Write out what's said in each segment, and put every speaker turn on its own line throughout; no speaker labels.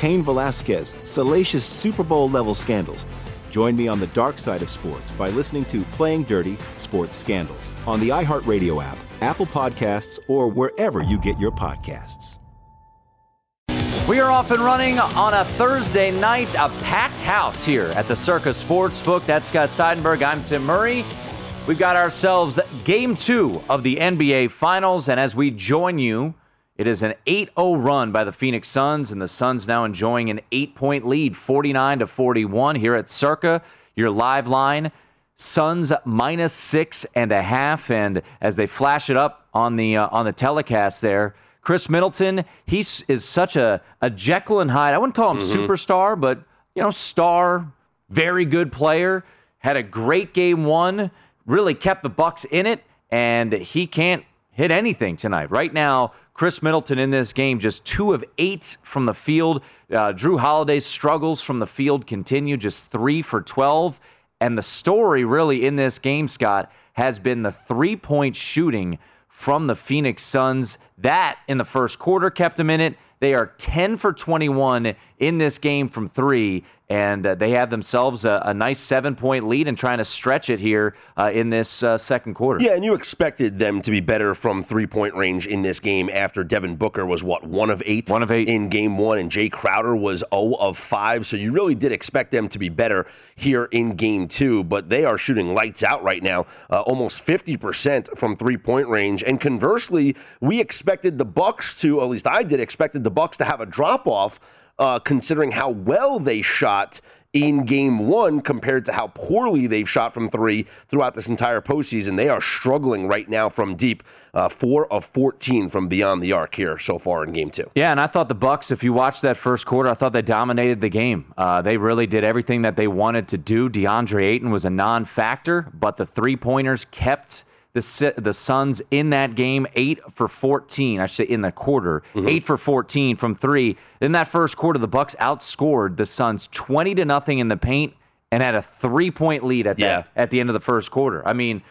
Cain Velasquez, salacious Super Bowl level scandals. Join me on the dark side of sports by listening to Playing Dirty Sports Scandals on the iHeartRadio app Apple Podcasts, or wherever you get your podcasts.
We are off and running on a Thursday night, a packed house here at the Circa Sportsbook. That's Scott Seidenberg. I'm Tim Murray. We've got ourselves game two of the NBA Finals, and as we join you, it is an 8 0 run by the Phoenix Suns, and the Suns now enjoying an eight point lead, 49 to 41 here at Circa, your live line. Suns minus six and a half, and as they flash it up on the uh, on the telecast there, Khris Middleton, he is such a a Jekyll and Hyde. I wouldn't call him mm-hmm. superstar, but you know, star, very good player. Had a great game one, really kept the Bucks in it, and he can't hit anything tonight. Right now, Khris Middleton in this game just two of eight from the field. Uh, Jrue Holiday's struggles from the field continue, just three for twelve. And the story really in this game, Scott, has been the three point shooting from the Phoenix Suns. That in the first quarter kept them in it. They are 10 for 21 in this game from three, and uh, they have themselves a, a, nice seven point lead and trying to stretch it here uh, in this uh, second quarter.
Yeah, and you expected them to be better from three point range in this game after Devin Booker was what one of eight,
one of eight
in game one, and Jae Crowder was 0 of five. So you really did expect them to be better here in game two, but they are shooting lights out right now, uh, almost 50% from three point range. And conversely, we expected the Bucks to, at least I did, expected the Bucks to have a drop off uh, considering how well they shot in game one compared to how poorly they've shot from three throughout this entire postseason. They are struggling right now from deep. Uh, four of 14 from beyond the arc here so far in game two.
Yeah, and I thought the Bucks, if you watched that first quarter, I thought they dominated the game. Uh, they really did everything that they wanted to do. DeAndre Ayton was a non-factor, but the three-pointers kept the the Suns in that game, eight for fourteen. I should say in the quarter, mm-hmm. eight for fourteen from three. In that first quarter, the Bucks outscored the Suns twenty to nothing in the paint and had a three point lead at yeah. at the end of the first quarter. I mean,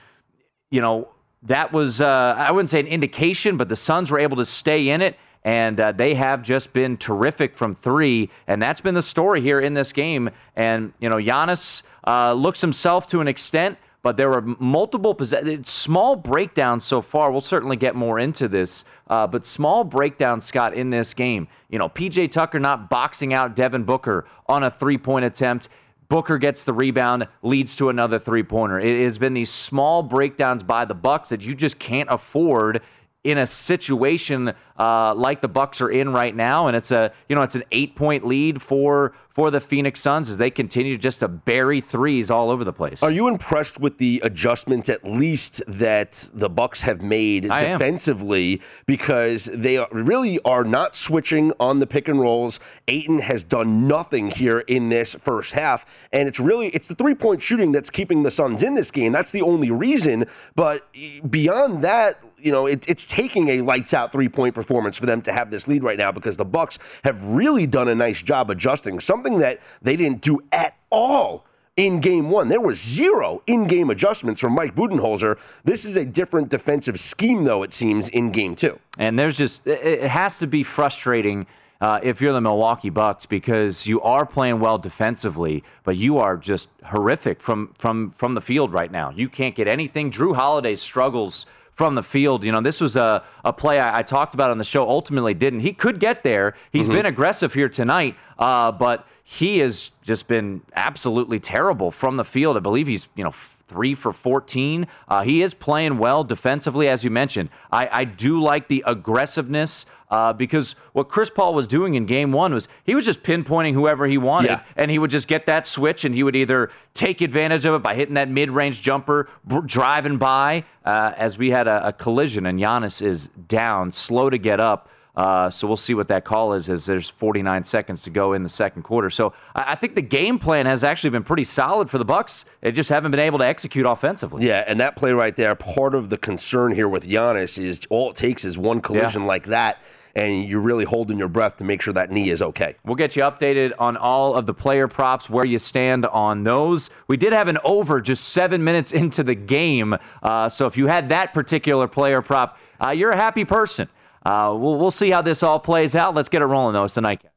you know that was uh, I wouldn't say an indication, but the Suns were able to stay in it. And uh, they have just been terrific from three, and that's been the story here in this game. And you know, Giannis uh, looks himself to an extent, but there were multiple small breakdowns so far. We'll certainly get more into this, uh, but small breakdowns, Scott, in this game. You know, PJ Tucker not boxing out Devin Booker on a three point attempt. Booker gets the rebound, leads to another three pointer. It has been these small breakdowns by the Bucks that you just can't afford in a situation uh, like the Bucks are in right now, and it's a you know it's an eight point lead for for the Phoenix Suns as they continue just to bury threes all over the place.
Are you impressed with the adjustments, at least that the Bucks have made
I am.
defensively, because they are, really are not switching on the pick and rolls. Ayton has done nothing here in this first half, and it's really it's the three point shooting that's keeping the Suns in this game. That's the only reason. But beyond that, you know, it, it's taking a lights out three point performance for them to have this lead right now because the Bucks have really done a nice job adjusting, something that they didn't do at all in game one. There was zero in game adjustments from Mike Budenholzer. This is a different defensive scheme, though, it seems, in game two.
And there's just, it has to be frustrating uh, if you're the Milwaukee Bucks because you are playing well defensively, but you are just horrific from, from, from the field right now. You can't get anything. Jrue Holiday struggles from the field. You know, this was a, a play I, I talked about on the show, ultimately didn't. He could get there. He's
Mm-hmm.
been aggressive here tonight, uh, but he has just been absolutely terrible from the field. I believe he's, you know, three for 14. Uh, he is playing well defensively, as you mentioned. I, I do like the aggressiveness uh, because what Chris Paul was doing in game one was he was just pinpointing whoever he wanted,
Yeah.
and he would just get that switch, and he would either take advantage of it by hitting that mid range jumper, br- driving by, uh, as we had a, a collision, and Giannis is down, slow to get up. Uh, so we'll see what that call is as there's 49 seconds to go in the second quarter. So I, I think the game plan has actually been pretty solid for the Bucks. They just haven't been able to execute offensively.
Yeah, and that play right there, part of the concern here with Giannis is all it takes is one collision like that, and you're really holding your breath to make sure that knee is okay.
We'll get you updated on all of the player props, where you stand on those. We did have an over just seven minutes into the game. Uh, so if you had that particular player prop, uh, you're a happy person. Uh, we'll, we'll see how this all plays out. Let's get it rolling, though. It's the nightcap.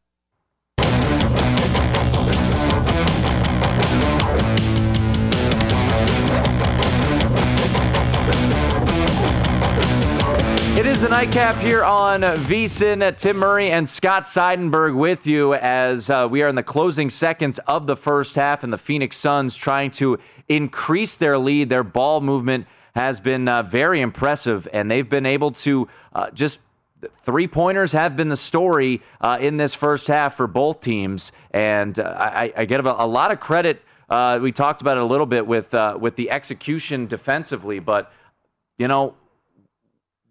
The nightcap here on VSIN. Tim Murray and Scott Seidenberg with you as uh, we are in the closing seconds of the first half, and the Phoenix Suns trying to increase their lead. Their ball movement has been uh, very impressive, and they've been able to uh, just. Three pointers have been the story uh, in this first half for both teams, and uh, I, I get a, lot of credit. Uh, we talked about it a little bit with with the execution defensively, but you know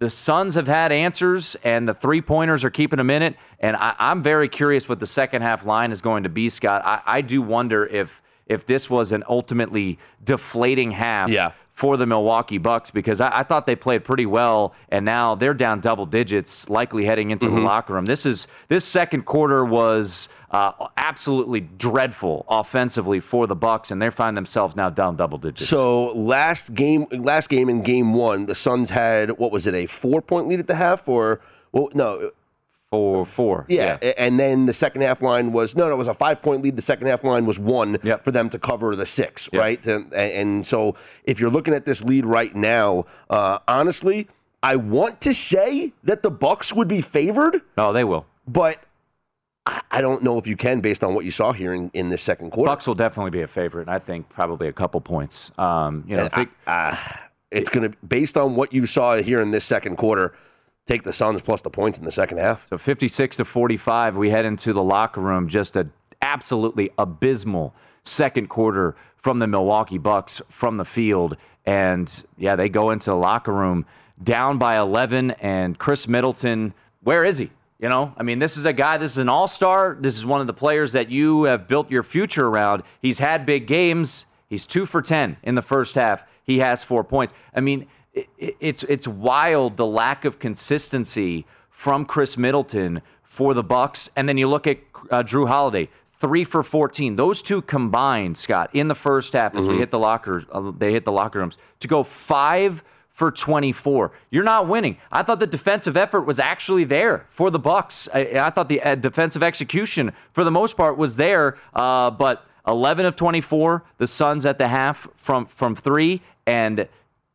the Suns have had answers, and the three pointers are keeping them in it. And I, I'm very curious what the second half line is going to be, Scott. I, I do wonder if if this was an ultimately deflating half
Yeah.
for the Milwaukee Bucks because I, I thought they played pretty well, and now they're down double digits, likely heading into
Mm-hmm.
the locker room. This is this second quarter was uh, absolutely dreadful offensively for the Bucks, and they find themselves now down double digits.
So last game, last game in game one, the Suns had what was it, a four point lead at the half, or well, no,
four four,
yeah, a- and then the second half line was no, no, it was a five point lead. The second half line was one
Yep.
for them to cover the six,
Yep.
right? And, and so if you're looking at this lead right now, uh, honestly, I want to say that the Bucks would be favored,
Oh, they will.
but I, I don't know if you can based on what you saw here in, in this second quarter.
Bucks will definitely be a favorite. and I think probably a couple points. Um, you know,
I- uh, it's going to based on what you saw here in this second quarter. Take the Suns plus the points in the second half.
so 56 to 45. We head into the locker room. Just a absolutely abysmal second quarter from the Milwaukee Bucks from the field, and yeah, they go into the locker room down by 11. And Khris Middleton, where is he? You know, I mean, this is a guy, this is an all star. This is one of the players that you have built your future around. He's had big games. He's two for 10 in the first half. He has four points. I mean, it, it- it's, it's wild the lack of consistency from Khris Middleton for the Bucks. And then you look at uh, Jrue Holiday, three for 14. Those two combined, Scott, in the first half as we hit the locker, uh, they hit the locker rooms to go five for 24. You're not winning. I thought the defensive effort was actually there for the Bucks. I, I thought the uh, defensive execution, for the most part, was there. Uh, but 11 of 24, the Suns at the half from from three, and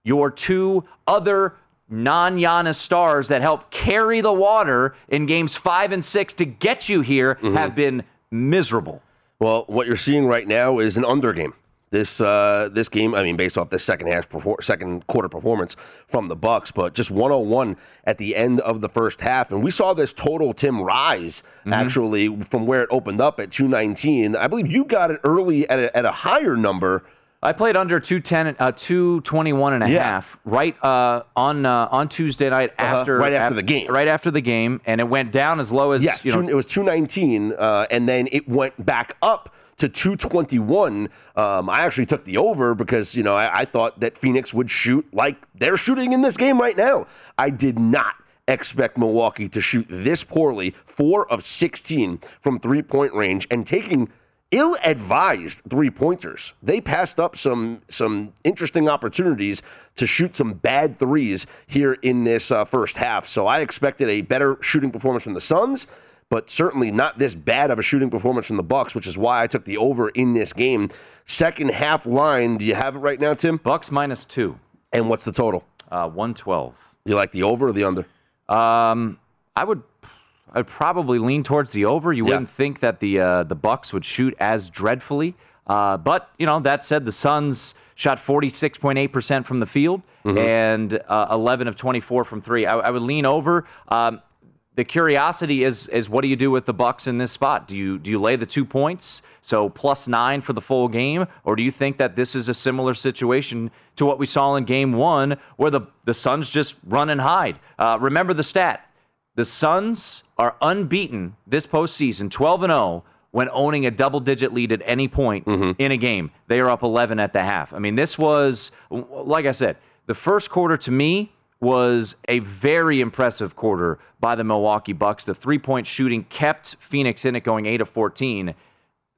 your two other non-Giannis stars that help carry the water in games five and six to get you here have been miserable.
Well, what you're seeing right now is an under game this uh, this game. I mean, based off the second half, second quarter performance from the Bucks, but just 101 at the end of the first half, and we saw this total Tim rise mm-hmm. actually from where it opened up at 219. I believe you got it early at a, at a higher number.
I played under 210, uh, 221 and a yeah. half, right uh, on uh, on Tuesday night uh-huh. after
right after the game,
right after the game, and it went down as low as
yes,
you know,
it was 219, uh, and then it went back up to 221. Um, I actually took the over because, you know, I, I thought that Phoenix would shoot like they're shooting in this game right now. I did not expect Milwaukee to shoot this poorly, four of 16 from three point range, and taking ill-advised three-pointers. They passed up some some interesting opportunities to shoot some bad threes here in this uh, first half. So I expected a better shooting performance from the Suns but certainly not this bad of a shooting performance from the Bucks, which is why I took the over in this game. Second half line, do you have it right now, Tim?
Bucks minus two.
And what's the total?
Uh, one twelve.
You like the over or the under?
Um, I would. I'd probably lean towards the over. You wouldn't think that the uh, the Bucks would shoot as dreadfully, uh, but you know that said, the Suns shot 46.8% from the field mm-hmm. and uh, 11 of 24 from three. I, I would lean over. Um, the curiosity is is what do you do with the Bucks in this spot? Do you do you lay the two points, so plus nine for the full game, or do you think that this is a similar situation to what we saw in Game One, where the the Suns just run and hide? Uh, remember the stat: the Suns are unbeaten this postseason, twelve and zero oh, when owning a double digit lead at any point mm-hmm. in a game. They are up 11 at the half. I mean, this was, like I said, the first quarter to me was a very impressive quarter by the Milwaukee Bucks. The three point shooting kept Phoenix in it going 8 of 14.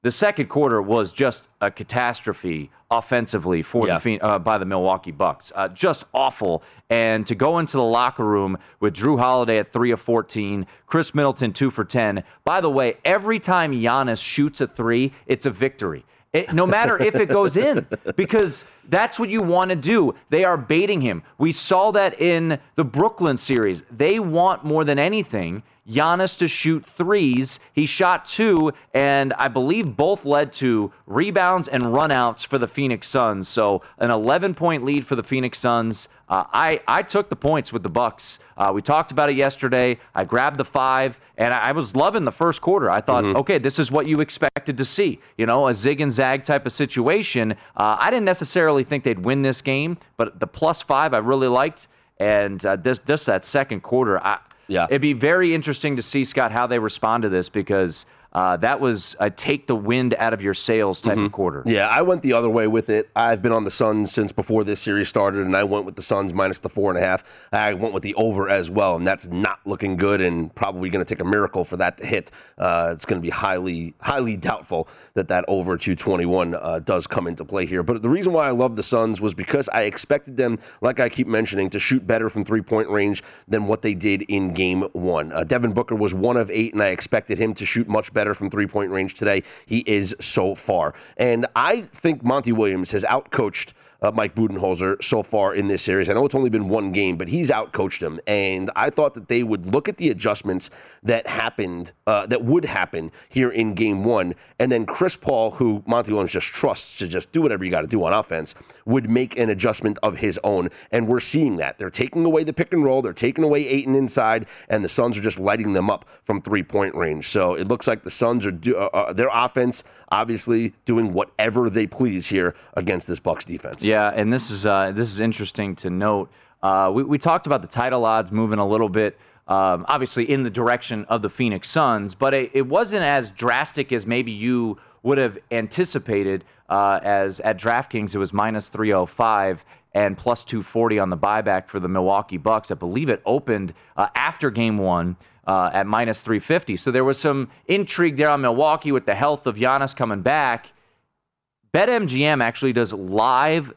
The second quarter was just a catastrophe offensively for yeah. the uh, by the Milwaukee Bucks. Uh, just awful. And to go into the locker room with Jrue Holiday at 3 of 14, Khris Middleton 2 for 10. By the way, every time Giannis shoots a 3, it's a victory. It, no matter if it goes in, because that's what you want to do. They are baiting him. We saw that in the Brooklyn series. They want more than anything Giannis to shoot threes. He shot two, and I believe both led to rebounds and runouts for the Phoenix Suns. So an 11 point lead for the Phoenix Suns. Uh, I I took the points with the Bucks. Uh, we talked about it yesterday. I grabbed the five, and I, I was loving the first quarter. I thought, mm-hmm. okay, this is what you expected to see. You know, a zig and zag type of situation. Uh, I didn't necessarily think they'd win this game, but the plus five I really liked. And uh, this this that second quarter, I, yeah. It'd be very interesting to see, Scott, how they respond to this because uh, that was a take the wind out of your sails type mm-hmm. of quarter.
Yeah, I went the other way with it. I've been on the Suns since before this series started, and I went with the Suns minus the four and a half. I went with the over as well, and that's not looking good, and probably going to take a miracle for that to hit. Uh, it's going to be highly, highly doubtful that that over 221 uh, does come into play here. But the reason why I love the Suns was because I expected them, like I keep mentioning, to shoot better from three point range than what they did in Game One. Uh, Devin Booker was one of eight, and I expected him to shoot much better better from three point range today. He is so far. And I think Monty Williams has outcoached uh, Mike Budenholzer so far in this series. I know it's only been one game, but he's outcoached him. And I thought that they would look at the adjustments that happened, uh, that would happen here in game one. And then Chris Paul, who Monty Williams just trusts to just do whatever you got to do on offense, would make an adjustment of his own. And we're seeing that. They're taking away the pick and roll, they're taking away Ayton inside, and the Suns are just lighting them up from three point range. So it looks like the Suns are, do, uh, uh, their offense, obviously, doing whatever they please here against this Bucks defense.
Yeah, and this is uh, this is interesting to note. Uh, we, we talked about the title odds moving a little bit, um, obviously in the direction of the Phoenix Suns, but it, it wasn't as drastic as maybe you would have anticipated. Uh, as at DraftKings, it was minus 305 and plus 240 on the buyback for the Milwaukee Bucks. I believe it opened uh, after Game One. Uh, at minus 350. So there was some intrigue there on Milwaukee with the health of Giannis coming back. BetMGM actually does live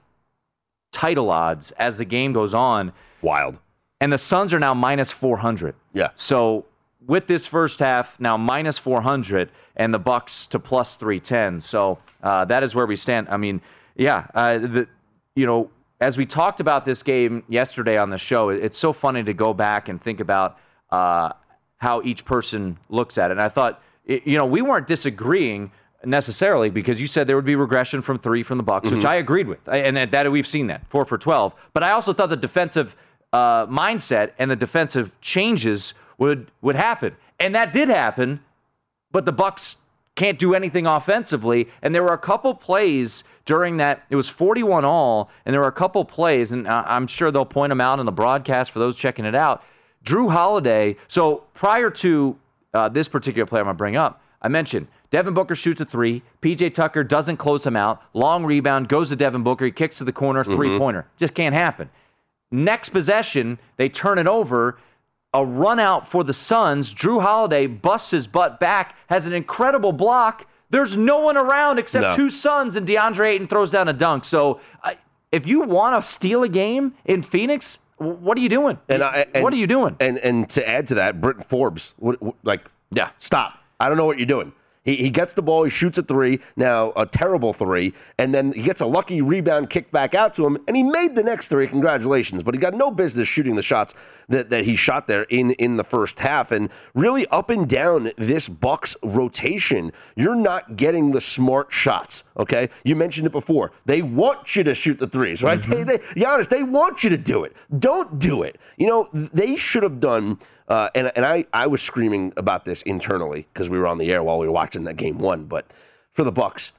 title odds as the game goes on.
Wild.
And the Suns are now minus 400.
Yeah.
So with this first half now minus 400 and the Bucks to plus 310. So uh, that is where we stand. I mean, yeah, uh, the, you know, as we talked about this game yesterday on the show, it's so funny to go back and think about uh, how each person looks at it. And I thought, you know, we weren't disagreeing necessarily because you said there would be regression from three from the Bucks, which I agreed with, and that, that we've seen that four for twelve. But I also thought the defensive uh, mindset and the defensive changes would would happen, and that did happen. But the Bucks can't do anything offensively, and there were a couple plays during that. It was 41 all, and there were a couple plays, and I'm sure they'll point them out in the broadcast for those checking it out. Jrue Holiday. So prior to uh, this particular player I'm going to bring up, I mentioned Devin Booker shoots a three. PJ Tucker doesn't close him out. Long rebound goes to Devin Booker. He kicks to the corner, 3 pointer. Just can't happen. Next possession, they turn it over. A run out for the Suns. Jrue Holiday busts his butt back, has an incredible block. There's no one around except
No.
two Suns, and DeAndre Ayton throws down a dunk. So, I if you want to steal a game in Phoenix, what are you doing?
And, I, and
what are you doing?
And and to add to that, Bryn Forbes, what, what- like,
Yeah.
stop. I don't know what you're doing. He, he gets the ball, he shoots a three, now a terrible three, and then he gets a lucky rebound kicked back out to him, and he made the next three. Congratulations. But he got no business shooting the shots that, that he shot there in, in the first half. And really up and down this Bucks rotation, you're not getting the smart shots. Okay? You mentioned it before. They want you to shoot the threes, right? Mm-hmm. They, they, Giannis, they want you to do it. Don't do it. You know, they should have done uh, and and I, I was screaming about this internally because we were on the air while we were watching that game one. But for the Bucks,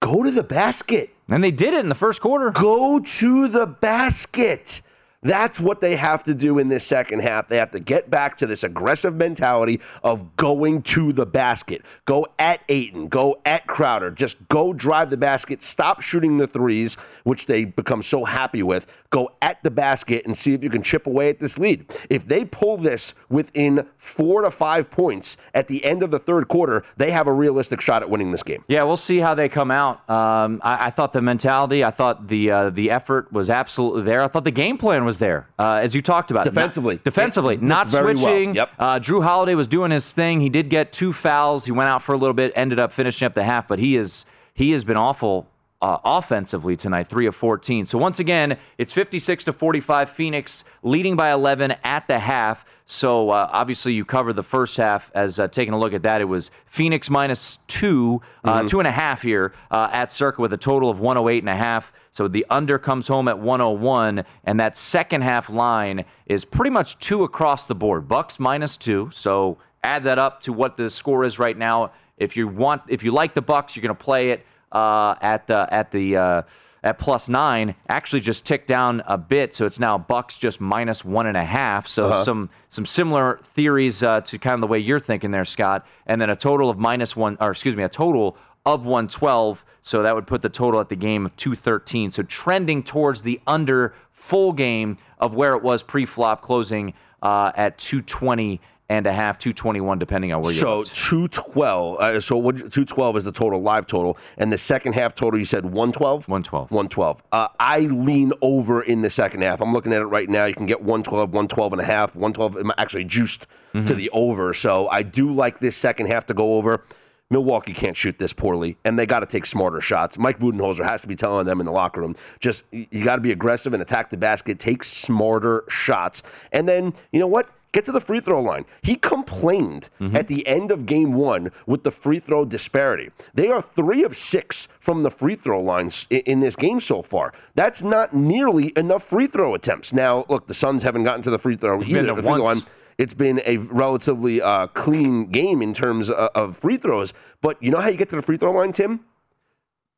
go to the basket.
And they did it in the first quarter.
Go to the basket. That's what they have to do in this second half. They have to get back to this aggressive mentality of going to the basket. Go at Ayton, go at Crowder. Just go drive the basket. Stop shooting the threes, which they become so happy with. Go at the basket and see if you can chip away at this lead. If they pull this within four to five points at the end of the third quarter, they have a realistic shot at winning this game.
Yeah, we'll see how they come out. Um, I, I thought the mentality, I thought the uh, the effort was absolutely there. I thought the game plan was there, uh, as you talked about.
Defensively.
Not- defensively, not
very well.
switching.
Yep.
Uh, Jrue Holiday was doing his thing. He did get two fouls. He went out for a little bit, ended up finishing up the half, but he is he has been awful uh, offensively tonight, three of 14. So once again, it's 56 to 45. Phoenix leading by 11 at the half. So uh, obviously, you covered the first half as uh, taking a look at that. It was Phoenix minus two, uh, two and a half here uh, at Circa with a total of 108 and a half. So the under comes home at 101, and that second half line is pretty much two across the board. Bucks minus two. So add that up to what the score is right now. If you want, if you like the Bucks, you're going to play it uh, at the at the uh, at plus nine. Actually, just ticked down a bit, so it's now Bucks just minus one and a half. So some some similar theories uh, to kind of the way you're thinking there, Scott. And then a total of minus one, or excuse me, a total of 112. So that would put the total at the game of 213. So trending towards the under full game of where it was pre-flop, closing uh, at 220 and a half, 221, depending on where you
are.
So
two twelve. Uh, so what? Two twelve is the total live total, and the second half total. You said one twelve.
112.
112. Uh, I lean over in the second half. I'm looking at it right now. You can get 112, 112 and a half. 112 I'm actually juiced to the over. So I do like this second half to go over. Milwaukee can't shoot this poorly, and they got to take smarter shots. Mike Budenholzer has to be telling them in the locker room, just you got to be aggressive and attack the basket, take smarter shots, and then you know what? Get to the free throw line. He complained mm-hmm. at the end of game one with the free throw disparity. They are three of six from the free throw lines in this game so far. That's not nearly enough free throw attempts. Now, look, the Suns haven't gotten to the free throw
been
either.
there
it's been a relatively uh, clean game in terms of, of free throws. But you know how you get to the free throw line, Tim?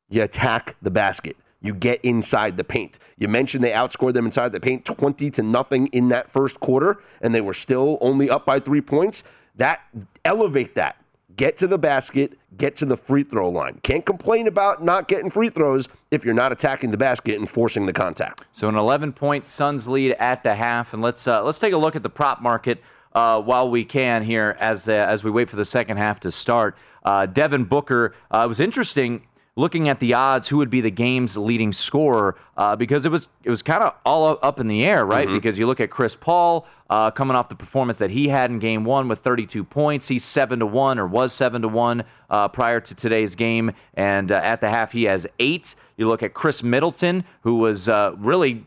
You attack the basket. You get inside the paint. You mentioned they outscored them inside the paint 20 to nothing in that first quarter, and they were still only up by three points. That elevate that. Get to the basket, get to the free throw line. Can't complain about not getting free throws if you're not attacking the basket and forcing the contact.
So an 11 point Suns lead at the half, and let's uh, let's take a look at the prop market uh, while we can here as uh, as we wait for the second half to start. Uh, Devin Booker. Uh, it was interesting looking at the odds who would be the game's leading scorer uh, because it was it was kind of all up in the air, right? Because you look at Chris Paul uh, coming off the performance that he had in Game One with 32 points, he's seven to one or was seven to one uh, prior to today's game, and uh, at the half he has eight. You look at Khris Middleton, who was uh, really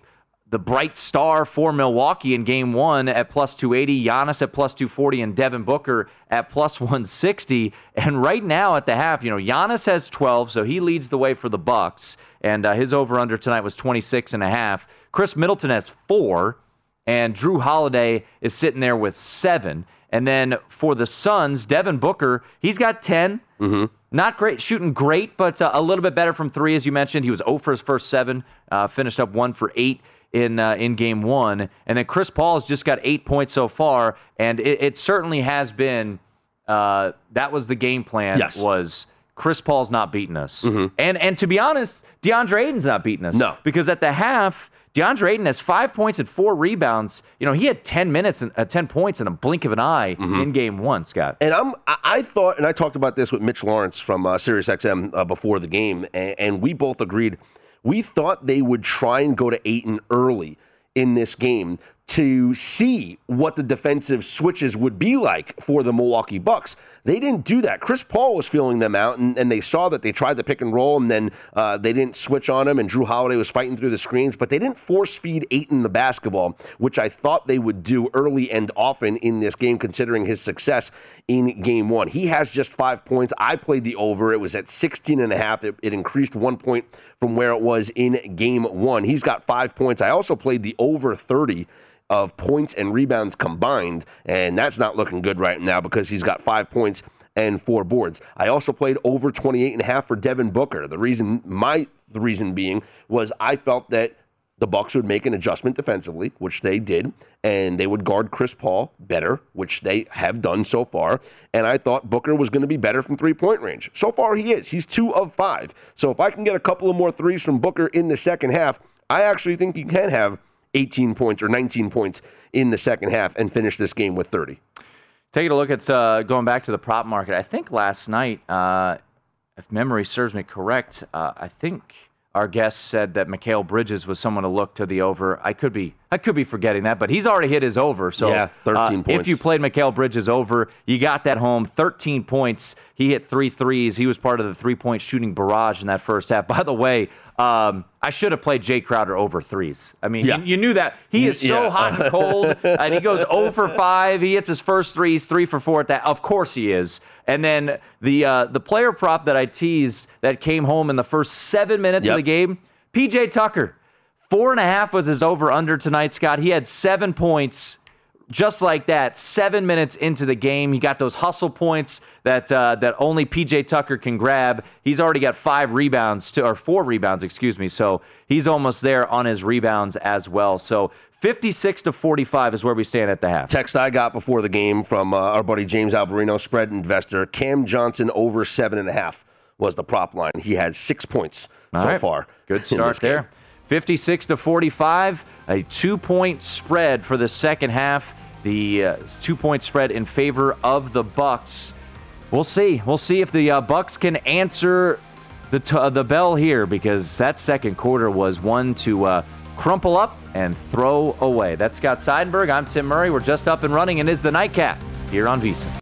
the bright star for Milwaukee in game one at plus 280, Giannis at plus 240, and Devin Booker at plus 160. And right now at the half, you know, Giannis has 12, so he leads the way for the Bucks. And uh, his over under tonight was 26 and a half. Khris Middleton has four, and Jrue Holiday is sitting there with seven. And then for the Suns, Devin Booker, he's got 10.
Mm-hmm.
Not great, shooting great, but uh, a little bit better from three, as you mentioned. He was 0 for his first seven, uh, finished up one for eight in uh, in game one, and then Chris Paul has just got eight points so far, and it, it certainly has been. Uh, that was the game plan.
Yes.
Was Chris Paul's not beating us,
Mhm.
and and to be honest, DeAndre Ayton's not beating us.
No.
because at the half. DeAndre Ayton has five points and four rebounds. You know, he had 10 minutes and uh, 10 points in a blink of an eye in game one, Scott.
And I'm, I- I thought, and I talked about this with Mitch Lawrence from uh, SiriusXM uh, before the game, and, and we both agreed. We thought they would try and go to Ayton early in this game to see what the defensive switches would be like for the Milwaukee Bucks. They didn't do that. Chris Paul was feeling them out, and, and they saw that they tried the pick and roll, and then uh, they didn't switch on him, and Jrue Holiday was fighting through the screens, but they didn't force feed Ayton the basketball, which I thought they would do early and often in this game, considering his success in game one. He has just five points. I played the over. It was at 16 and a half. It, it increased one point from where it was in game one. He's got five points. I also played the over 30 of points and rebounds combined, and that's not looking good right now because he's got five points and four boards. I also played over 28 and a half for Devin Booker. The reason my the reason being was I felt that the Bucks would make an adjustment defensively, which they did, and they would guard Chris Paul better, which they have done so far. And I thought Booker was going to be better from three-point range. So far, he is. He's two of five. So if I can get a couple of more threes from Booker in the second half, I actually think he can have 18 points or 19 points in the second half and finish this game with 30.
Taking a look at uh, going back to the prop market, I think last night, uh, if memory serves me correct, uh, I think our guest said that Mikal Bridges was someone to look to the over. I could be I could be forgetting that, but he's already hit his over. So
Yeah, 13
uh,
points.
If you played Mikal Bridges over, you got that home. 13 points. He hit three threes. He was part of the three point shooting barrage in that first half. By the way, um, I should have played Jae Crowder over threes. I mean,
Yeah.
you, you knew that. He is so
Yeah.
hot and cold, and he goes 0 for 5. He hits his first three. He's 3 for 4 at that. Of course he is. And then the uh, the player prop that I teased that came home in the first seven minutes
Yep.
of the game, PJ Tucker. Four and a half was his over under tonight, Scott. He had seven points just like that, seven minutes into the game, he got those hustle points that uh, that only PJ Tucker can grab. He's already got five rebounds to, or four rebounds, excuse me. So he's almost there on his rebounds as well. So 56 to 45 is where we stand at the half.
Text I got before the game from uh, our buddy James Alberino, spread investor. Cam Johnson over seven and a half was the prop line. He had six points
All
so
right.
far.
Good start
this game.
There. 56 to 45, a two point spread for the second half. The uh, two point spread in favor of the Bucks. We'll see. We'll see if the uh, Bucks can answer the t- uh, the bell here because that second quarter was one to uh, crumple up and throw away. That's Scott Seidenberg. I'm Tim Murray. We're just up and running and is the nightcap here on VSiN.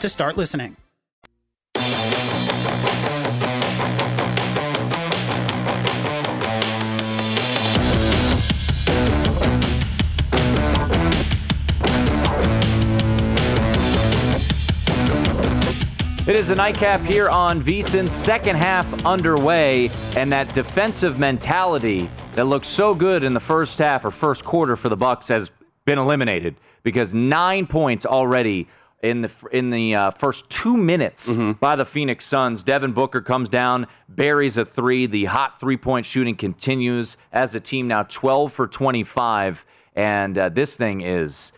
to start listening.
It is a nightcap here on VSiN's second half underway, and that defensive mentality that looked so good in the first half or first quarter for the Bucks has been eliminated because nine points already in the in the uh, first two minutes
Mm-hmm.
by the Phoenix Suns. Devin Booker comes down, buries a three. The hot three point shooting continues as a team now 12 for 25, and uh, this thing is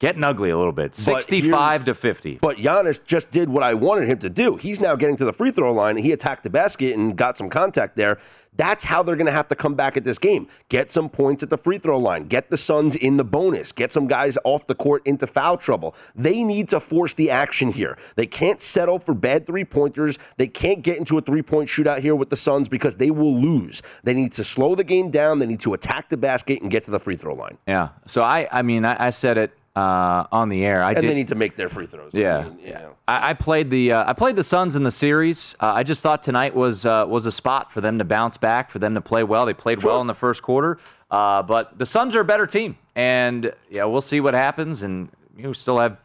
getting ugly a little bit. 65 to 50.
But Giannis just did what I wanted him to do. He's now getting to the free throw line, and he attacked the basket and got some contact there. That's how they're going to have to come back at this game. Get some points at the free throw line. Get the Suns in the bonus. Get some guys off the court into foul trouble. They need to force the action here. They can't settle for bad three pointers. They can't get into a three point shootout here with the Suns because they will lose. They need to slow the game down. They need to attack the basket and get to the free throw line.
Yeah. So I, I mean, I, I said it uh, on the air. I
and
did.
they need to make their free throws. I
Yeah.
mean, you know.
I, I played the uh, I played the Suns in the series. Uh, I just thought tonight was uh, was a spot for them to bounce back, for them to play well. They played well in the first quarter, uh, but the Suns are a better team, and yeah, we'll see what happens. And you know, we still have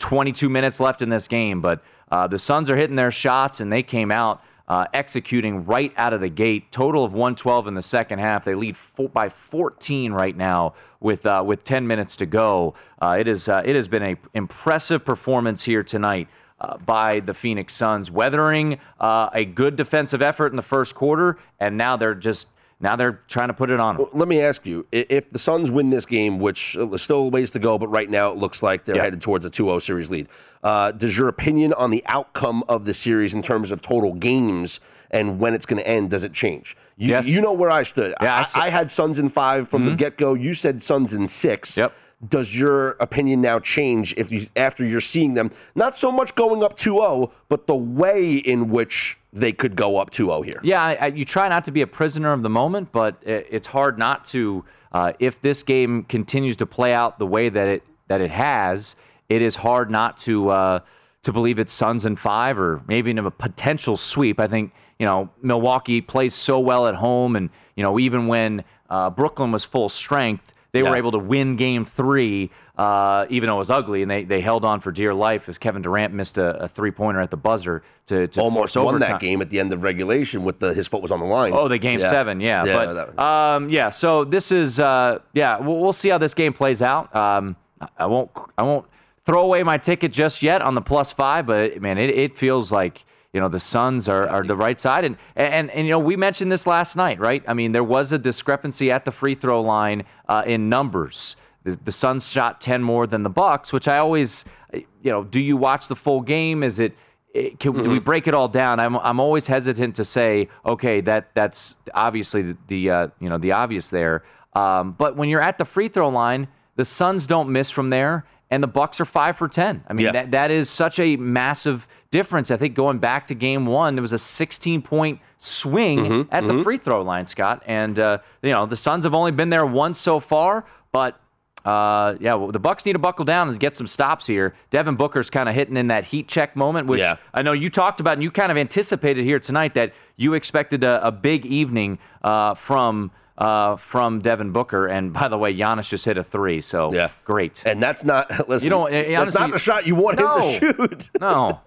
22 minutes left in this game, but uh, the Suns are hitting their shots, and they came out. Uh, executing right out of the gate. Total of 112 in the second half. They lead fo- by 14 right now with uh, with 10 minutes to go. Uh, it is uh, it has been a impressive performance here tonight uh, by the Phoenix Suns, weathering uh, a good defensive effort in the first quarter, and now they're just now they're trying to put it on them.
Let me ask you: if the Suns win this game, which uh, still a ways to go, but right now it looks like they're
Yeah.
headed towards a 2-0 series lead, uh, does your opinion on the outcome of the series in terms of total games and when it's going to end does it change? You,
Yes.
you know where I stood.
Yeah, I
I, I had Suns in five from the
Mhm.
get go. You said Suns in six. Yep. Does your opinion now change if you after you're seeing them not so much going up 2-0, but the way in which they could go up 2-0 here?
Yeah, I, I, you try not to be a prisoner of the moment, but it, it's hard not to. Uh, if this game continues to play out the way that it that it has, it is hard not to uh, to believe it's Suns and five or maybe in a potential sweep. I think you know Milwaukee plays so well at home, and you know even when uh, Brooklyn was full strength, they were able to win Game Three, uh, even though it was ugly, and they, they held on for dear life as Kevin Durant missed a, a three pointer at the buzzer to, to
Almost won
overtime.
that game at the end of regulation with the his foot was on the line.
Oh, the game seven, yeah.
that-
but um, yeah, so this is uh, yeah. We'll, we'll see how this game plays out. Um, I won't I won't throw away my ticket just yet on the plus five, but man, it, it feels like you know the Suns are, are the right side, and, and and you know we mentioned this last night, right? I mean, there was a discrepancy at the free throw line uh, in numbers. The, the Suns shot ten more than the Bucks, which I always, you know, do you watch the full game? Is it it, can, do we
Mm-hmm.
break it all down? I'm I'm always hesitant to say, okay, that that's obviously the, the uh, you know the obvious there. Um, but when you're at the free throw line, the Suns don't miss from there, and the Bucks are five for ten. I mean,
Yeah.
that that is such a massive difference. I think going back to game one, there was a 16 point swing
Mhm,
at the
mhm.
free throw line, Scott, and uh, you know the Suns have only been there once so far, but. Uh, yeah, well, the Bucks need to buckle down and get some stops here. Devin Booker's kind of hitting in that heat check moment, which
Yeah.
I know you talked about, and you kind of anticipated here tonight that you expected a, a big evening uh, from uh, from Devin Booker. And by the way, Giannis just hit a three, so
Yeah.
great.
And that's not listen.
You don't-
that's
honestly-
not the shot you want
No.
him to shoot.
No.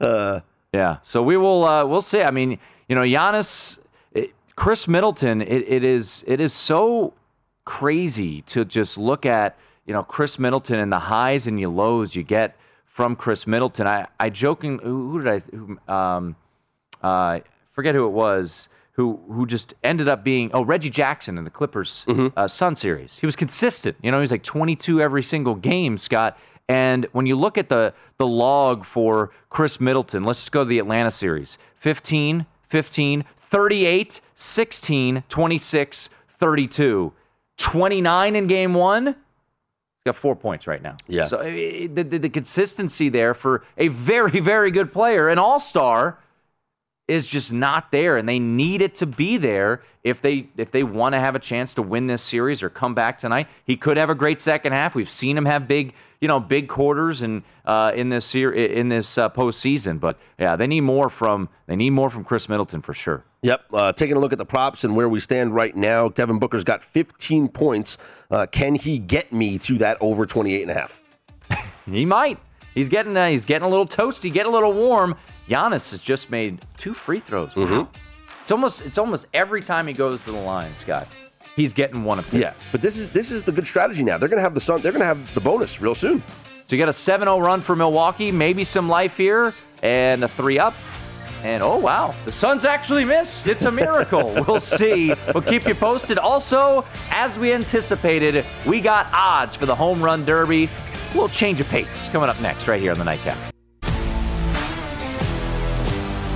Uh,
Yeah. So we will uh, we'll see. I mean, you know, Giannis, it, Khris Middleton. It, it is it is so crazy to just look at you know Khris Middleton and the highs and the lows you get from Khris Middleton. I I joking. Who, who did I? Who, um, uh, forget who it was. Who, who just ended up being oh Reggie Jackson in the Clippers uh, Sun series. He was consistent. You know, he's like 22 every single game, Scott. And when you look at the the log for Khris Middleton, let's just go to the Atlanta series 15, 15, 38, 16, 26, 32, 29 in game one. He's got four points right now.
Yeah.
So eh, the, the, the consistency there for a very, very good player, an all star, is just not there, and they need it to be there if they if they want to have a chance to win this series or come back tonight. He could have a great second half. We've seen him have big you know big quarters and uh, in this ser- in this uh, postseason, but yeah, they need more from they need more from Khris Middleton for sure.
Yep. Uh, taking a look at the props and where we stand right now, Devin Booker's got 15 points. Uh, can he get me to that over 28 and a half?
He might. He's getting uh, he's getting a little toasty, getting a little warm. Giannis has just made two free throws. Wow. Mm-hmm. It's almost it's almost every time he goes to the line, Scott. He's getting one of two.
Yeah, but this is this is the good strategy now. They're going to have the sun. They're going to have the bonus real soon.
So you got a 7-0 run for Milwaukee, maybe some life here, and a three up. And oh wow, the Suns actually missed. It's a miracle. we'll see. We'll keep you posted. Also, as we anticipated, we got odds for the home run derby. A little change of pace coming up next, right here on the nightcap.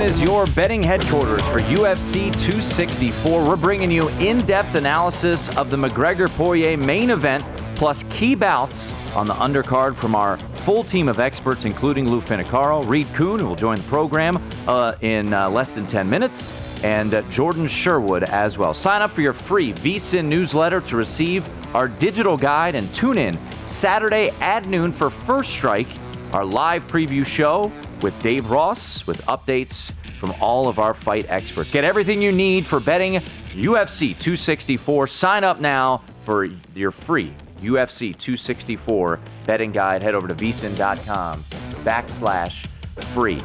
Is your betting headquarters for UFC 264. We're bringing you in depth analysis of the McGregor Poirier main event, plus key bouts on the undercard from our full team of experts, including Lou Finocchiaro, Reed Kuhn, who will join the program uh, in uh, less than 10 minutes, and uh, Jordan Sherwood as well. Sign up for your free VSiN newsletter to receive our digital guide and tune in Saturday at noon for First Strike, our live preview show with Dave Ross with updates from all of our fight experts. Get everything you need for betting UFC 264. Sign up now for your free UFC 264 betting guide. Head over to vsin.com backslash free.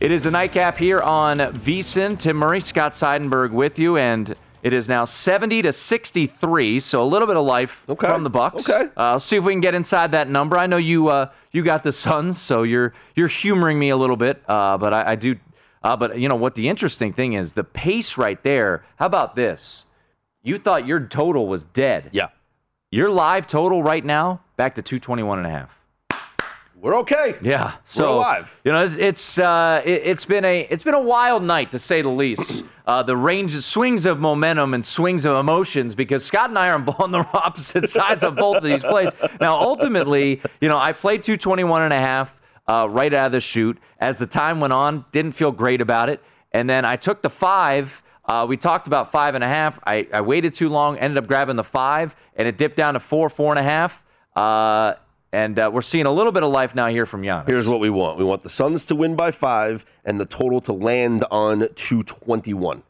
It is the nightcap here on VSiN. Tim Murray, Scott Seidenberg with you, and it is now 70 to 63, so a little bit of life
Okay.
from the Bucks.
Okay.
Uh, see if we can get inside that number. I know you uh, you got the Suns, so you're you're humoring me a little bit, uh, but I, I do. Uh, but you know what? The interesting thing is the pace right there. How about this? You thought your total was dead.
Yeah.
Your live total right now back to 221 and a half.
We're okay.
Yeah, so
alive.
You know, it's it's, uh, it, has been a it's been a wild night to say the least. Uh, the range of swings of momentum and swings of emotions because Scott and I are on the opposite sides of both of these plays. Now, ultimately, you know, I played 221 and a half uh, right out of the shoot. As the time went on, didn't feel great about it, and then I took the five. Uh, we talked about five and a half. I, I waited too long, ended up grabbing the five, and it dipped down to four, four and a half. Uh, and uh, we're seeing a little bit of life now here from Giannis.
Here's what we want. We want the Suns to win by five and the total to land on 221.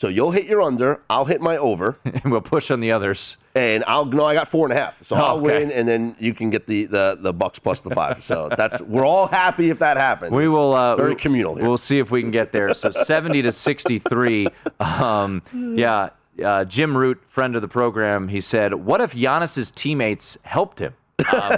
So you'll hit your under, I'll hit my over.
and we'll push on the others.
And I'll no, I got four and a half. So
Oh,
I'll
okay.
win and then you can get the, the, the Bucks plus the five. So that's we're all happy if that happens.
We will uh,
very communal here.
We'll see if we can get there. So 70 to 63. Um, yeah, uh, Jim Root, friend of the program, he said, "What if Giannis's teammates helped him?" Uh,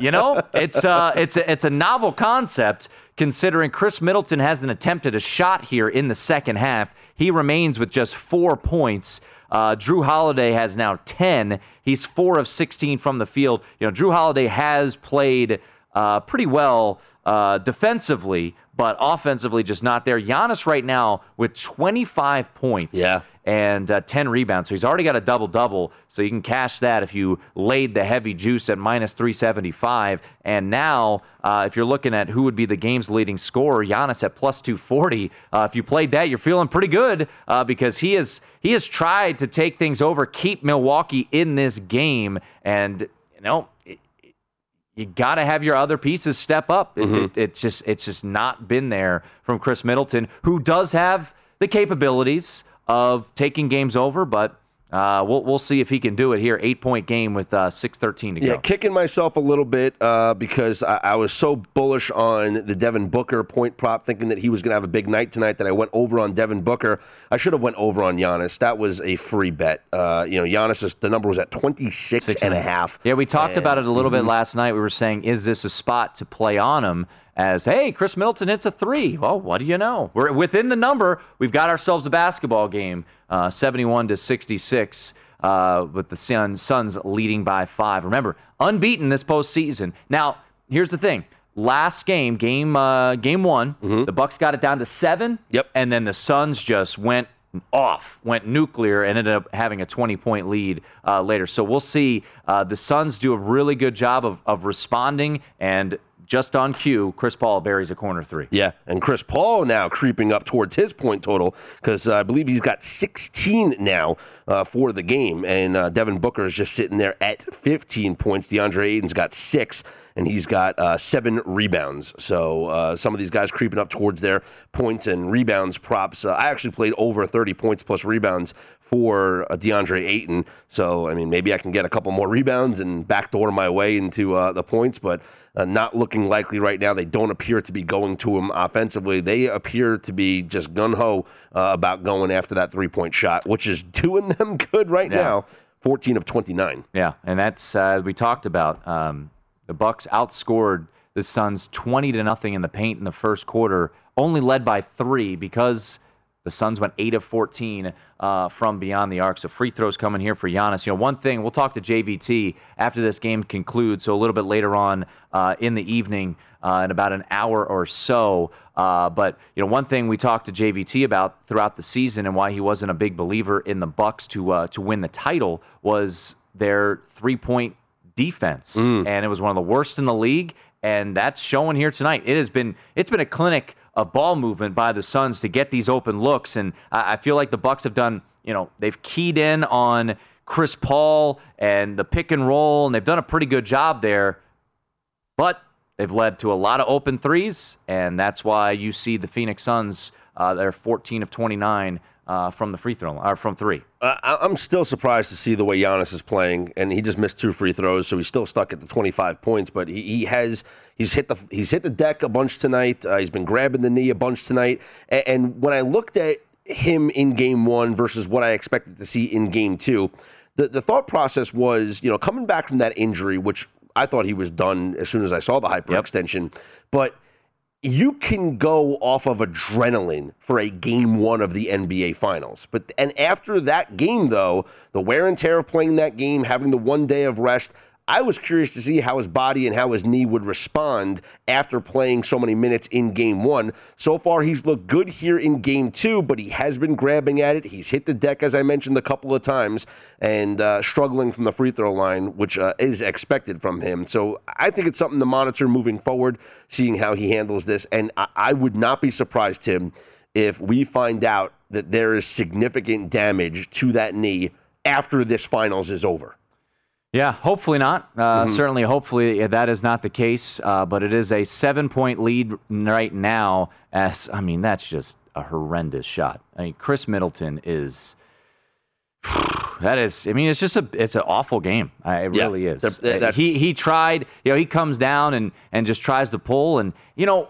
you know, it's uh, it's a, it's a novel concept considering Khris Middleton hasn't attempted a shot here in the second half. He remains with just four points. Uh, Jrue Holiday has now 10. He's four of 16 from the field. You know, Jrue Holiday has played uh, pretty well uh, defensively, but offensively just not there. Giannis right now with 25 points.
Yeah.
And uh, 10 rebounds. So he's already got a double double. So you can cash that if you laid the heavy juice at minus 375. And now, uh, if you're looking at who would be the game's leading scorer, Giannis at plus 240. Uh, if you played that, you're feeling pretty good uh, because he is he has tried to take things over, keep Milwaukee in this game, and you know you got to have your other pieces step up. It-
Mhm.
It, it's just it's just not been there from Khris Middleton, who does have the capabilities of taking games over, but uh, we'll we'll see if he can do it here. Eight point game with uh, six thirteen to
Yeah,
go.
Yeah, kicking myself a little bit uh, because I, I was so bullish on the Devin Booker point prop, thinking that he was going to have a big night tonight. That I went over on Devin Booker. I should have went over on Giannis. That was a free bet. Uh, you know, Giannis is, the number was at 26 and a half.
Yeah, we talked
And-
about it a little bit
Mhm.
last night. We were saying, is this a spot to play on him? As hey, Khris Middleton hits a three. Well, what do you know? We're within the number. We've got ourselves a basketball game, uh, 71 to 66, uh, with the Suns, Suns leading by five. Remember, unbeaten this postseason. Now, here's the thing. Last game, game uh, game one, the Bucks got it down to seven.
Yep.
And then the Suns just went off, went nuclear, and ended up having a 20 point lead uh, later. So we'll see. Uh, the Suns do a really good job of, of responding, and just on cue, Chris Paul buries a corner three.
Yeah, and Chris Paul now creeping up towards his point total because uh, I believe he's got 16 now uh, for the game, and uh, Devin Booker is just sitting there at 15 points. DeAndre Ayton's got six, and he's got uh, seven rebounds. So uh, some of these guys creeping up towards their points and rebounds props. Uh, I actually played over 30 points plus rebounds for uh, DeAndre Ayton. So, I mean, maybe I can get a couple more rebounds and backdoor my way into uh, the points, but uh, not looking likely right now. They don't appear to be going to him offensively. They appear to be just gun ho uh, about going after that three point shot, which is doing them good right
Yeah.
now. 14 of 29.
Yeah, and that's uh, we talked about. Um, the Bucks outscored the Suns 20 to nothing in the paint in the first quarter, only led by three because the Suns went 8 of 14 uh, from beyond the arc. So free throws coming here for Giannis. You know, one thing we'll talk to JVT after this game concludes. So a little bit later on uh, in the evening, uh, in about an hour or so. Uh, but you know, one thing we talked to JVT about throughout the season and why he wasn't a big believer in the Bucks to uh, to win the title was their three point defense, and it was one of the worst in the league. And that's showing here tonight. It has been it's been a clinic of ball movement by the Suns to get these open looks, and I, I feel like the Bucks have done. You know, they've keyed in on Chris Paul and the pick and roll, and they've done a pretty good job there. But they've led to a lot of open threes, and that's why you see the Phoenix Suns. Uh, they're 14 of 29 uh, from the free throw line, or from three.
Uh, I- I'm still surprised to see the way Giannis is playing, and he just missed two free throws, so he's still stuck at the 25 points. But he, he has he's hit the he's hit the deck a bunch tonight. Uh, he's been grabbing the knee a bunch tonight. And, and when I looked at him in game one versus what I expected to see in game two, the the thought process was you know coming back from that injury, which I thought he was done as soon as I saw the hyperextension, but you can go off of adrenaline for a game one of the NBA Finals. But and after that game, though, the wear and tear of playing that game, having the one day of rest, I was curious to see how his body and how his knee would respond after playing so many minutes in game one. So far, he's looked good here in game two, but he has been grabbing at it. He's hit the deck, as I mentioned, a couple of times, and uh, struggling from the free throw line, which uh, is expected from him. So I think it's something to monitor moving forward, seeing how he handles this. And I, I would not be surprised, Tim, if we find out that there is significant damage to that knee after this finals is over.
Yeah, hopefully not. Uh,
Mhm.
Certainly, hopefully that is not the case. Uh, but it is a seven-point lead right now. As I mean, that's just a horrendous shot. I mean, Khris Middleton is. That is, I mean, it's just a, it's an awful game. It
Yeah,
really is. he he tried, you know, he comes down and and just tries to pull, and you know,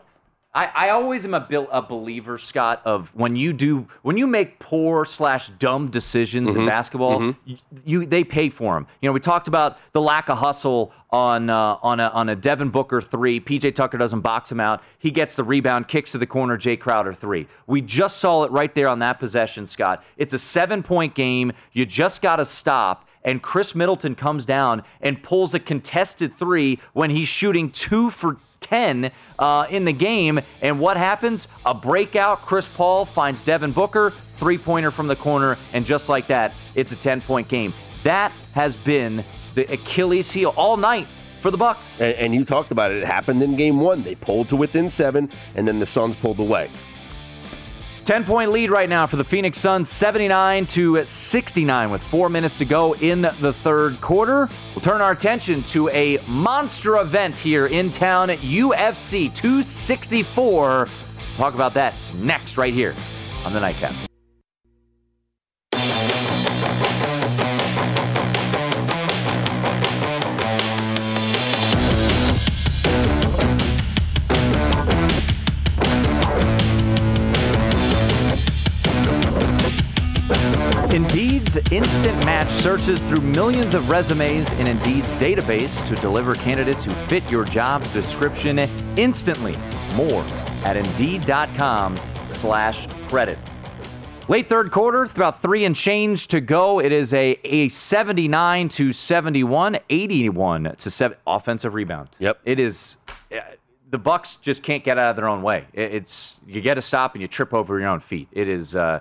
I, I always am a, bil- a believer, Scott, of when you do when you make poor slash dumb decisions in
Mhm,
basketball,
mhm.
you, you they pay for them. You know, we talked about the lack of hustle on uh, on a on a Devin Booker three. PJ Tucker doesn't box him out. He gets the rebound, kicks to the corner. Jae Crowder three. We just saw it right there on that possession, Scott. It's a seven point game. You just got to stop. And Khris Middleton comes down and pulls a contested three when he's shooting two for 10 uh, in the game. And what happens? A breakout. Chris Paul finds Devin Booker, three pointer from the corner. And just like that, it's a 10 point game. That has been the Achilles heel all night for the Bucks.
And, and you talked about it. It happened in game one. They pulled to within seven, and then the Suns pulled away.
10 point lead right now for the Phoenix Suns, 79 to 69 with four minutes to go in the third quarter. We'll turn our attention to a monster event here in town at UFC 264. Talk about that next, right here on the Nightcap. Searches through millions of resumes in Indeed's database to deliver candidates who fit your job description instantly. More at Indeed.com slash credit. Late third quarter, about three and change to go. It is a, a 79 to 71, 81 to 7 offensive rebound.
Yep.
It is the Bucks just can't get out of their own way. It's you get a stop and you trip over your own feet. It is uh,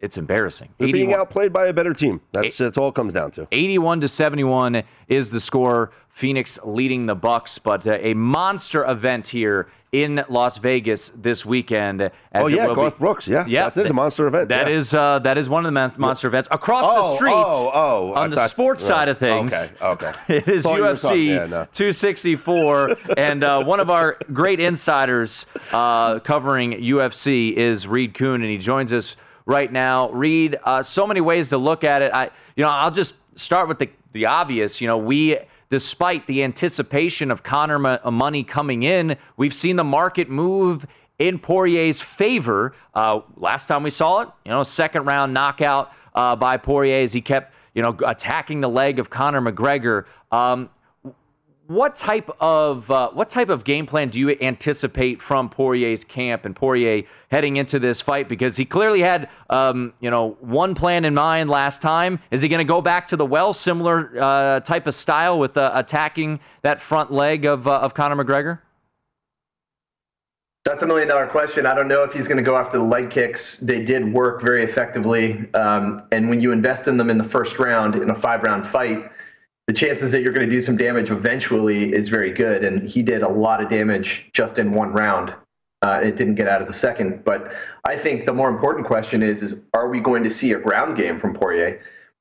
it's embarrassing.
They're being outplayed by a better team. That's that's all it comes down to.
81 to 71 is the score. Phoenix leading the Bucks, but uh, a monster event here in Las Vegas this weekend. As
oh yeah, Garth
be-
Brooks. Yeah,
yeah,
that is a monster event.
That
yeah.
is uh, that is one of the monster events across
Oh,
the street.
oh, oh, I
on the
thought-
sports
yeah.
side of things.
Okay, okay.
It is
Thought
UFC
yeah, no.
264, and uh, one of our great insiders uh, covering UFC is Reed Kuhn, and he joins us right now. Reed, uh, so many ways to look at it. I, you know, I'll just start with the the obvious. You know, we. Despite the anticipation of Conor mo- money coming in, we've seen the market move in Poirier's favor. Uh, last time we saw it, you know, second round knockout uh, by Poirier as he kept, you know, attacking the leg of Conor McGregor. Um, what type of uh, what type of game plan do you anticipate from Poirier's camp and Poirier heading into this fight? Because he clearly had, um, you know, one plan in mind last time. Is he going to go back to the well, similar uh, type of style with uh, attacking that front leg of uh, of Conor McGregor?
That's a million dollar question. I don't know if he's going to go after the leg kicks. They did work very effectively. Um, and when you invest in them in the first round in a five round fight, the chances that you're going to do some damage eventually is very good. And he did a lot of damage just in one round. Uh, it didn't get out of the second. But I think the more important question is, is are we going to see a ground game from Poirier?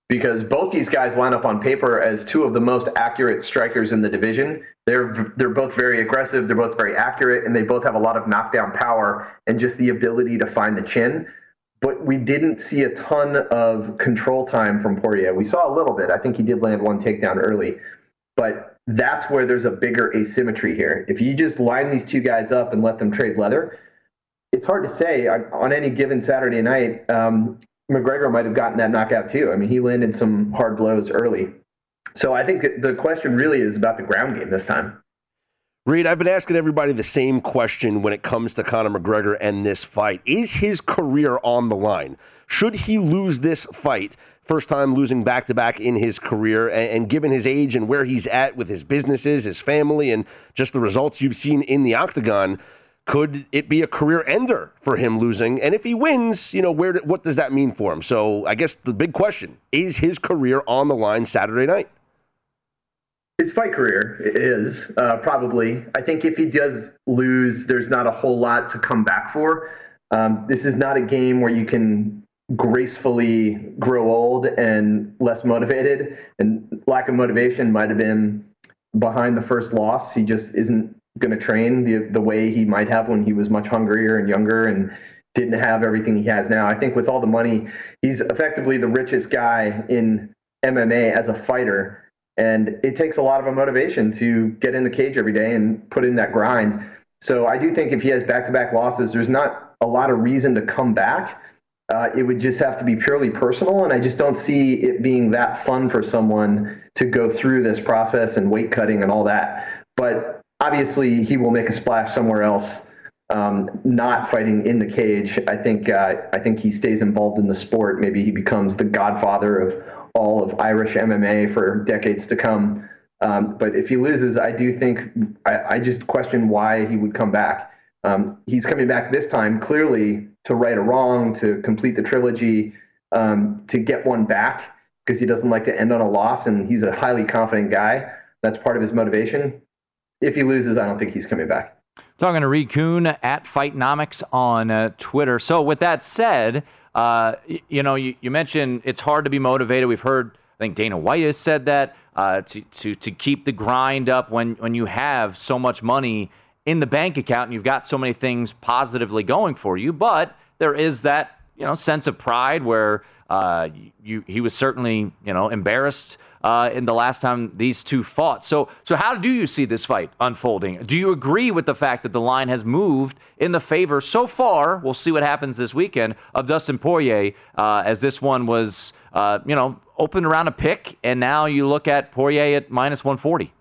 Because both these guys line up on paper as two of the most accurate strikers in the division. They're they're both very aggressive. They're both very accurate, and they both have a lot of knockdown power and just the ability to find the chin. But we didn't see a ton of control time from Poirier. We saw a little bit. I think he did land one takedown early, but that's where there's a bigger asymmetry here. If you just line these two guys up and let them trade leather, it's hard to say on any given Saturday night. Um, McGregor might have gotten that knockout too. I mean, he landed some hard blows early. So I think the question really is about the ground game this time.
Reed, I've been asking everybody the same question when it comes to Conor McGregor and this fight. Is his career on the line? Should he lose this fight, first time losing back to back in his career, and, and given his age and where he's at with his businesses, his family, and just the results you've seen in the octagon, could it be a career ender for him losing? And if he wins, you know, where what does that mean for him? So I guess the big question is his career on the line Saturday night?
His fight career is uh, probably. I think if he does lose, there's not a whole lot to come back for. Um, this is not a game where you can gracefully grow old and less motivated. And lack of motivation might have been behind the first loss. He just isn't going to train the the way he might have when he was much hungrier and younger and didn't have everything he has now. I think with all the money, he's effectively the richest guy in MMA as a fighter. And it takes a lot of a motivation to get in the cage every day and put in that grind. So I do think if he has back to back losses, there's not a lot of reason to come back. Uh, it would just have to be purely personal. And I just don't see it being that fun for someone to go through this process and weight cutting and all that. But obviously, he will make a splash somewhere else. Um, not fighting in the cage, I think. Uh, I think he stays involved in the sport. Maybe he becomes the godfather of all of Irish MMA for decades to come. Um, but if he loses, I do think I, I just question why he would come back. Um, he's coming back this time clearly to right a wrong, to complete the trilogy, um, to get one back because he doesn't like to end on a loss, and he's a highly confident guy. That's part of his motivation. If he loses, I don't think he's coming back.
Talking to Reed Kuhn at Fightnomics on uh, Twitter. So, with that said, uh, y- you know, you, you mentioned it's hard to be motivated. We've heard, I think Dana White has said that uh, to, to to keep the grind up when when you have so much money in the bank account and you've got so many things positively going for you. But there is that you know sense of pride where Uh, you, he was certainly, you know, embarrassed uh, in the last time these two fought. So, so how do you see this fight unfolding? Do you agree with the fact that the line has moved in the favor so far? We'll see what happens this weekend of Dustin Poirier, uh, as this one was, uh, you know, opened around a pick, and now you look at Poirier at minus 140.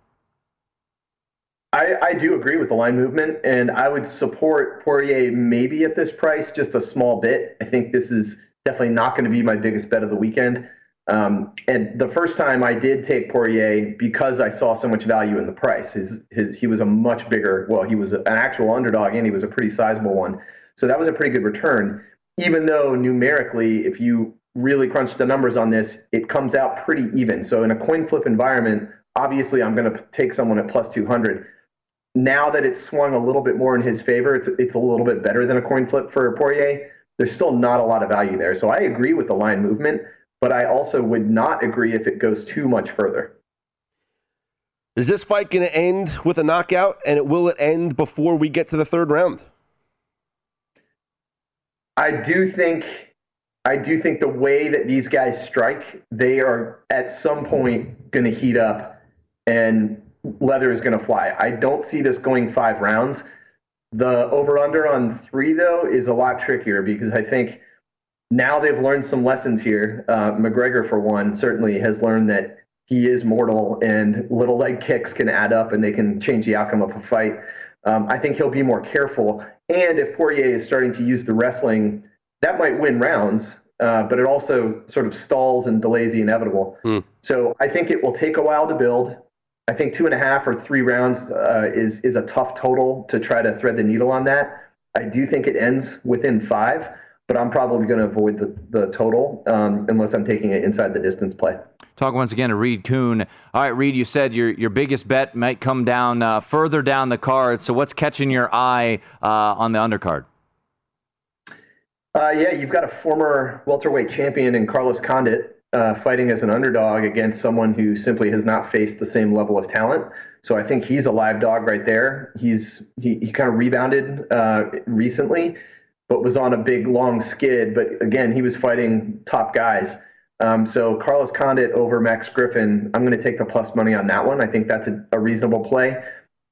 I, I, do agree with the line movement, and I would support Poirier maybe at this price, just a small bit. I think this is definitely not going to be my biggest bet of the weekend. Um, and the first time I did take Poirier because I saw so much value in the price. His, his, he was a much bigger, well, he was an actual underdog and he was a pretty sizable one. So that was a pretty good return. Even though numerically, if you really crunch the numbers on this, it comes out pretty even. So in a coin flip environment, obviously I'm going to take someone at plus 200. Now that it's swung a little bit more in his favor, it's, it's a little bit better than a coin flip for Poirier. There's still not a lot of value there. So I agree with the line movement but I also would not agree if it goes too much further.
Is this fight going to end with a knockout, and it will it end before we get to the third round?
I do think, I do think the way that these guys strike, they are at some point going to heat up, and leather is going to fly. I don't see this going five rounds. The over under on three though is a lot trickier because I think now they've learned some lessons here. Uh, McGregor, for one, certainly has learned that he is mortal and little leg kicks can add up and they can change the outcome of a fight. Um, I think he'll be more careful. And if Poirier is starting to use the wrestling, that might win rounds, uh, but it also sort of stalls and delays the inevitable. Hmm. So I think it will take a while to build. I think two and a half or three rounds uh, is is a tough total to try to thread the needle on that. I do think it ends within five but I'm probably going to avoid the, the total um, unless I'm taking it inside the distance play.
Talk once again to Reed Kuhn. All right, Reed, you said your your biggest bet might come down uh, further down the card. So what's catching your eye uh, on the undercard?
Uh, yeah, you've got a former welterweight champion in Carlos Condit uh, fighting as an underdog against someone who simply has not faced the same level of talent. So I think he's a live dog right there. He's he, he kind of rebounded uh, recently but was on a big long skid. But again, he was fighting top guys. Um, so Carlos Condit over Max Griffin, I'm going to take the plus money on that one. I think that's a, a reasonable play.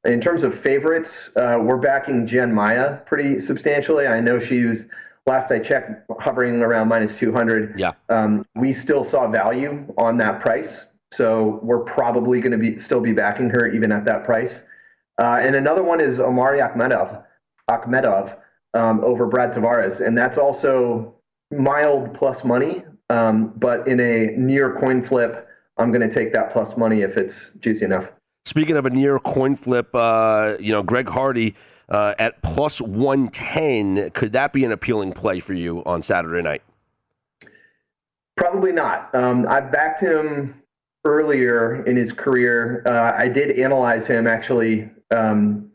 In terms of favorites, uh, we're backing Jen Maia pretty substantially. I know she was last I checked hovering around minus 200.
Yeah.
Um, we still saw value on that price, so we're probably going to be still be backing her even at that price. Uh, and another one is Omari Akhmedov. Akhmedov um, over Brad Tavares, and that's also mild plus money. Um, but in a near coin flip, I'm going to take that plus money if it's juicy enough.
Speaking of a near coin flip, uh, you know, Greg Hardy uh, at plus 110, could that be an appealing play for you on Saturday night?
Probably not. Um, I've backed him earlier in his career. Uh, I did analyze him actually um,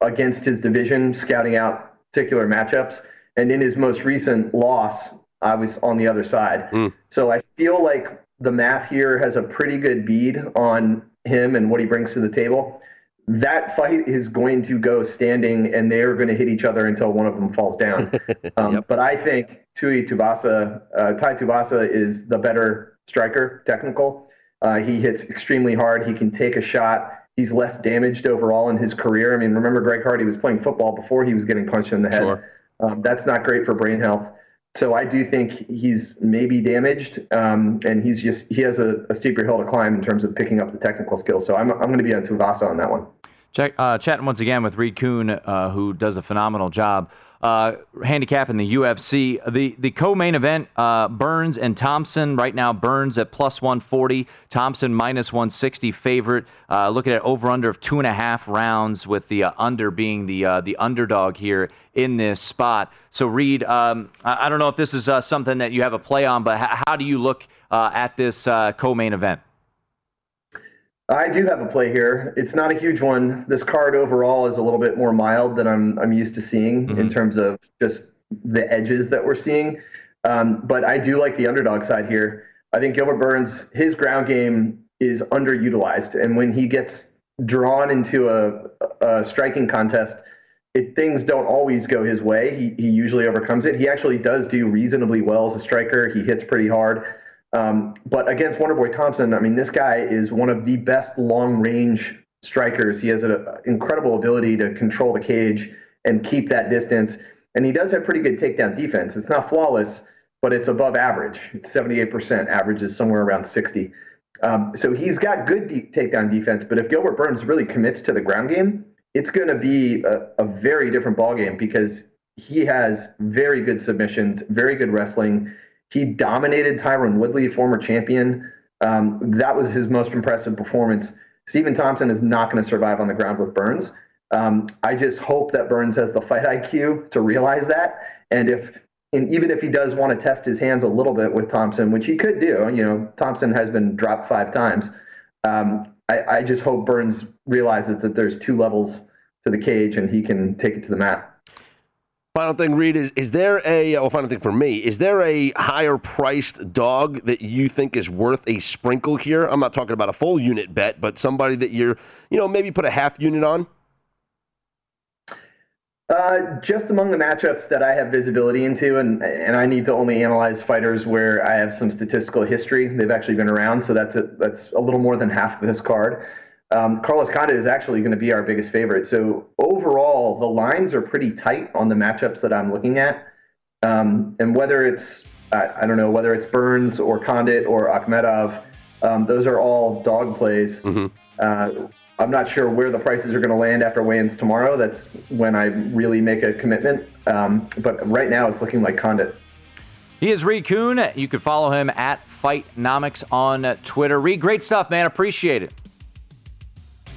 against his division, scouting out particular matchups. And in his most recent loss, I was on the other side. Mm. So I feel like the math here has a pretty good bead on him and what he brings to the table. That fight is going to go standing, and they are going to hit each other until one of them falls down. Um, yep. But I think Tui Tuivasa, uh, Tai Tuivasa, is the better striker, technical. Uh, he hits extremely hard. He can take a shot he's less damaged overall in his career. I mean, remember Greg Hardy was playing football before he was getting punched in the head. Sure. Um, that's not great for brain health. So I do think he's maybe damaged, um, and he's just he has a, a, steeper hill to climb in terms of picking up the technical skills. So I'm I'm going to be on Tuivasa on that one.
Check, uh, chatting once again with Reed Kuhn, uh, who does a phenomenal job uh, handicap in the UFC. The the co-main event, uh, Burns and Thompson. Right now, Burns at plus 140, Thompson minus 160 favorite. Uh, looking at over under of two and a half rounds, with the uh, under being the uh, the underdog here in this spot. So, Reed, um, I, I, don't know if this is something that you have a play on, but h- how do you look at this co-main event?
I do have a play here. It's not a huge one. This card overall is a little bit more mild than I'm I'm used to seeing mm-hmm. in terms of just the edges that we're seeing. Um, but I do like the underdog side here. I think Gilbert Burns, his ground game is underutilized, and when he gets drawn into a, a striking contest, it, things don't always go his way. He, he usually overcomes it. He actually does do reasonably well as a striker. He hits pretty hard. Um, but against Wonderboy Thompson, I mean, this guy is one of the best long range strikers. He has an incredible ability to control the cage and keep that distance. And he does have pretty good takedown defense. It's not flawless, but it's above average. It's 78%. Average is somewhere around 60. Um, so he's got good de- takedown defense. But if Gilbert Burns really commits to the ground game, it's going to be a, a very different ballgame because he has very good submissions, very good wrestling. He dominated Tyron Woodley, former champion. Um, that was his most impressive performance. Stephen Thompson is not going to survive on the ground with Burns. Um, I just hope that Burns has the fight IQ to realize that. And if, and even if he does want to test his hands a little bit with Thompson, which he could do, you know, Thompson has been dropped five times. Um, I, I just hope Burns realizes that there's two levels to the cage and he can take it to the mat.
Final thing, Reed, is, is there a, well, final thing for me, is there a higher priced dog that you think is worth a sprinkle here? I'm not talking about a full unit bet, but somebody that you're, you know, maybe put a half unit on?
Uh, just among the matchups that I have visibility into, and and I need to only analyze fighters where I have some statistical history. They've actually been around, so that's a, that's a little more than half of this card. Um, Carlos Condit is actually going to be our biggest favorite. So overall, the lines are pretty tight on the matchups that I'm looking at, um, and whether it's I, I, don't know whether it's Burns or Condit or Akhmedov, um, those are all dog plays. Mm-hmm. Uh, I'm not sure where the prices are going to land after weigh-ins tomorrow. That's when I really make a commitment. Um, but right now, it's looking like Condit.
He is Reed Kuhn. You can follow him at Fightnomics on Twitter. Reed, great stuff, man. Appreciate it.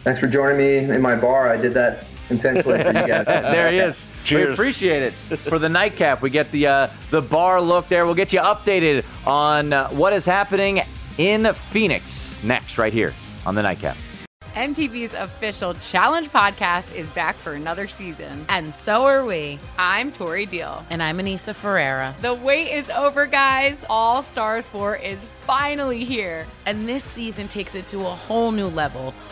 Thanks for joining me in my bar. I did that intentionally for you guys.
there he is. Cheers. We appreciate it. For the nightcap, we get the uh, the bar look there. We'll get you updated on uh, what is happening in Phoenix next, right here on the nightcap.
MTV's official challenge podcast is back for another season.
And so are we.
I'm Tori Deal.
And I'm Anissa Ferreira.
The wait is over, guys. All Stars 4 is finally here.
And this season takes it to a whole new level.